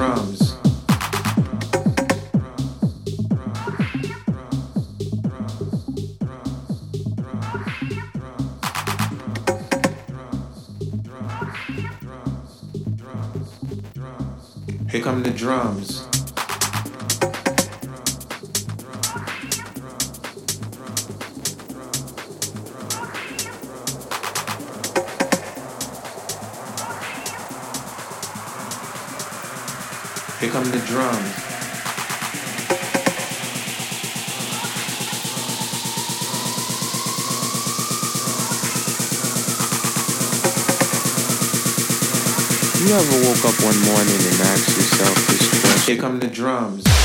drums. Here come the drums. from the drums. You ever woke up one morning and asked yourself this question? Here come the drums.